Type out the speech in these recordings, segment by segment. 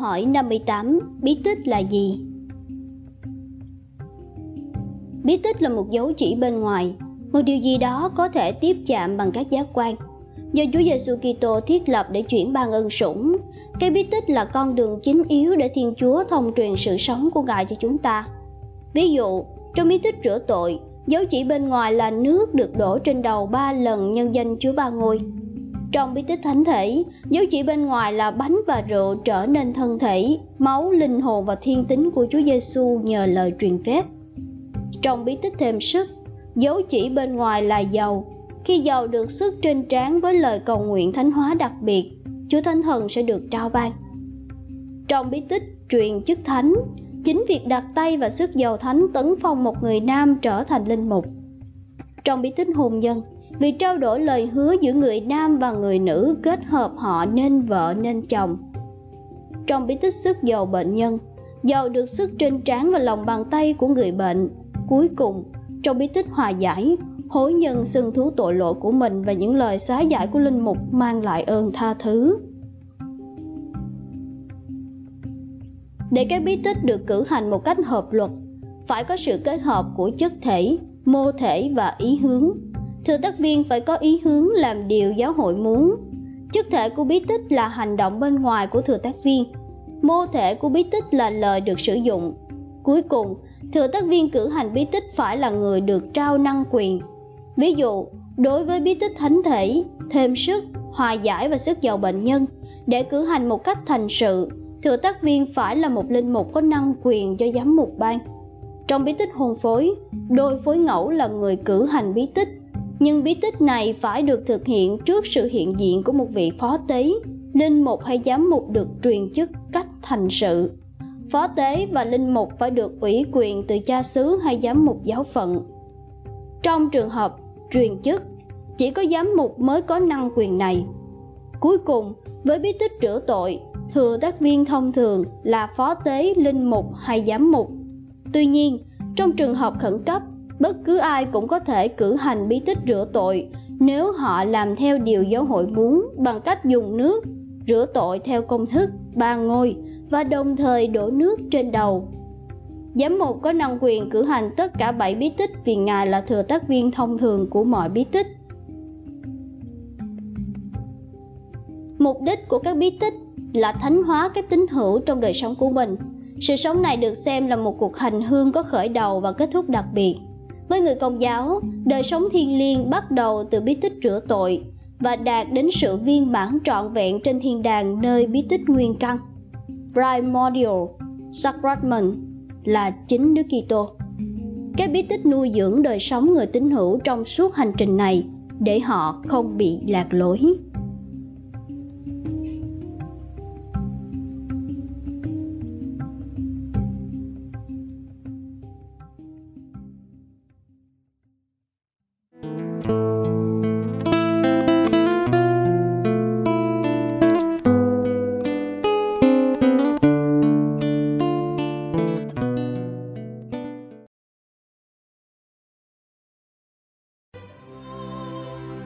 Hỏi 58, bí tích là gì? Bí tích là một dấu chỉ bên ngoài, một điều gì đó có thể tiếp chạm bằng các giác quan. Do Chúa Giêsu Kitô thiết lập để chuyển ban ân sủng, cái bí tích là con đường chính yếu để Thiên Chúa thông truyền sự sống của Ngài cho chúng ta. Ví dụ, trong bí tích rửa tội, dấu chỉ bên ngoài là nước được đổ trên đầu ba lần nhân danh Chúa Ba Ngôi. Trong bí tích thánh thể, dấu chỉ bên ngoài là bánh và rượu trở nên thân thể, máu, linh hồn và thiên tính của Chúa Giêsu nhờ lời truyền phép. Trong bí tích thêm sức, dấu chỉ bên ngoài là dầu. Khi dầu được sức trên trán với lời cầu nguyện thánh hóa đặc biệt, Chúa Thánh Thần sẽ được trao ban. Trong bí tích truyền chức thánh, chính việc đặt tay và sức dầu thánh tấn phong một người nam trở thành linh mục. Trong bí tích hôn nhân, vì trao đổi lời hứa giữa người nam và người nữ kết hợp họ nên vợ nên chồng. Trong bí tích sức dầu bệnh nhân, dầu được sức trên trán và lòng bàn tay của người bệnh. Cuối cùng, trong bí tích hòa giải, hối nhân xưng thú tội lỗi của mình và những lời xá giải của linh mục mang lại ơn tha thứ. Để các bí tích được cử hành một cách hợp luật, phải có sự kết hợp của chất thể, mô thể và ý hướng thừa tác viên phải có ý hướng làm điều giáo hội muốn. Chất thể của bí tích là hành động bên ngoài của thừa tác viên. Mô thể của bí tích là lời được sử dụng. Cuối cùng, thừa tác viên cử hành bí tích phải là người được trao năng quyền. Ví dụ, đối với bí tích thánh thể, thêm sức, hòa giải và sức giàu bệnh nhân, để cử hành một cách thành sự, thừa tác viên phải là một linh mục có năng quyền do giám mục ban. Trong bí tích hôn phối, đôi phối ngẫu là người cử hành bí tích nhưng bí tích này phải được thực hiện trước sự hiện diện của một vị phó tế, linh mục hay giám mục được truyền chức cách thành sự. Phó tế và linh mục phải được ủy quyền từ cha xứ hay giám mục giáo phận. Trong trường hợp truyền chức, chỉ có giám mục mới có năng quyền này. Cuối cùng, với bí tích rửa tội, thừa tác viên thông thường là phó tế, linh mục hay giám mục. Tuy nhiên, trong trường hợp khẩn cấp bất cứ ai cũng có thể cử hành bí tích rửa tội nếu họ làm theo điều giáo hội muốn bằng cách dùng nước rửa tội theo công thức ba ngôi và đồng thời đổ nước trên đầu. Giám mục có năng quyền cử hành tất cả bảy bí tích vì ngài là thừa tác viên thông thường của mọi bí tích. Mục đích của các bí tích là thánh hóa các tín hữu trong đời sống của mình. Sự sống này được xem là một cuộc hành hương có khởi đầu và kết thúc đặc biệt với người công giáo, đời sống thiêng liêng bắt đầu từ bí tích rửa tội và đạt đến sự viên mãn trọn vẹn trên thiên đàng nơi bí tích nguyên căn. Primordial Sacrament là chính Đức Kitô. Các bí tích nuôi dưỡng đời sống người tín hữu trong suốt hành trình này để họ không bị lạc lối.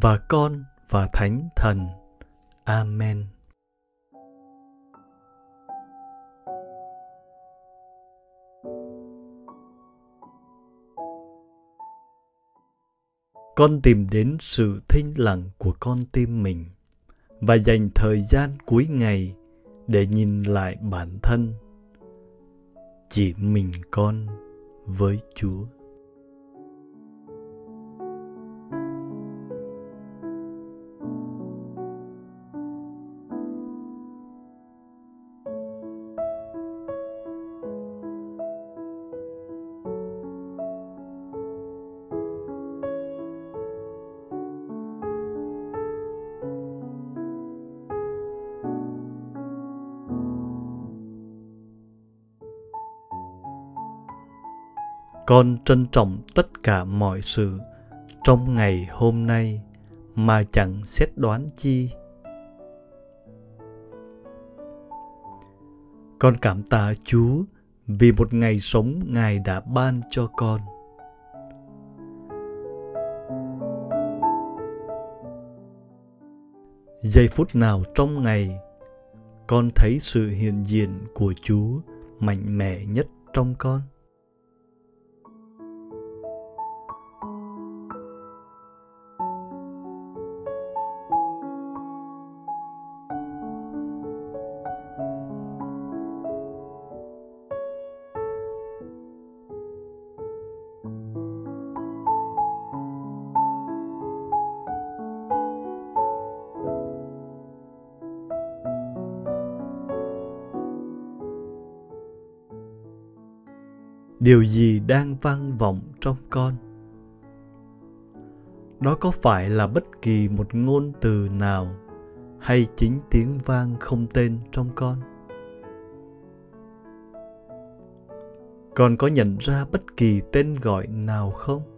và Con và Thánh Thần. Amen. Con tìm đến sự thinh lặng của con tim mình và dành thời gian cuối ngày để nhìn lại bản thân chỉ mình con với chúa con trân trọng tất cả mọi sự. Trong ngày hôm nay, mà chẳng xét đoán chi. Con cảm tạ chúa vì một ngày sống ngài đã ban cho con. Giây phút nào trong ngày, con thấy sự hiện diện của chúa mạnh mẽ nhất trong con? Điều gì đang vang vọng trong con? Đó có phải là bất kỳ một ngôn từ nào hay chính tiếng vang không tên trong con? Con có nhận ra bất kỳ tên gọi nào không?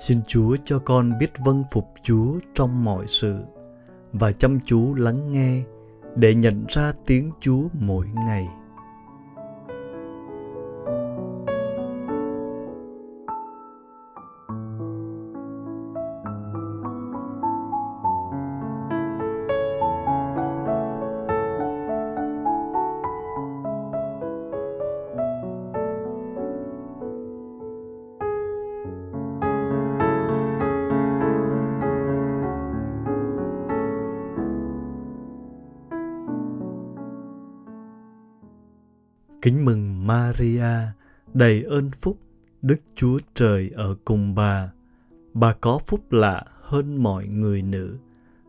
Xin Chúa cho con biết vâng phục Chúa trong mọi sự và chăm chú lắng nghe để nhận ra tiếng Chúa mỗi ngày. Kính mừng Maria, đầy ơn phúc, Đức Chúa Trời ở cùng bà. Bà có phúc lạ hơn mọi người nữ,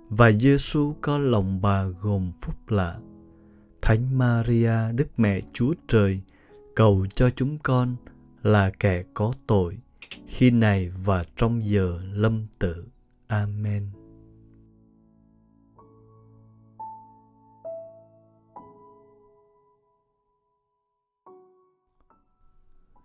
và Giêsu có lòng bà gồm phúc lạ. Thánh Maria, Đức Mẹ Chúa Trời, cầu cho chúng con là kẻ có tội, khi này và trong giờ lâm tử. Amen.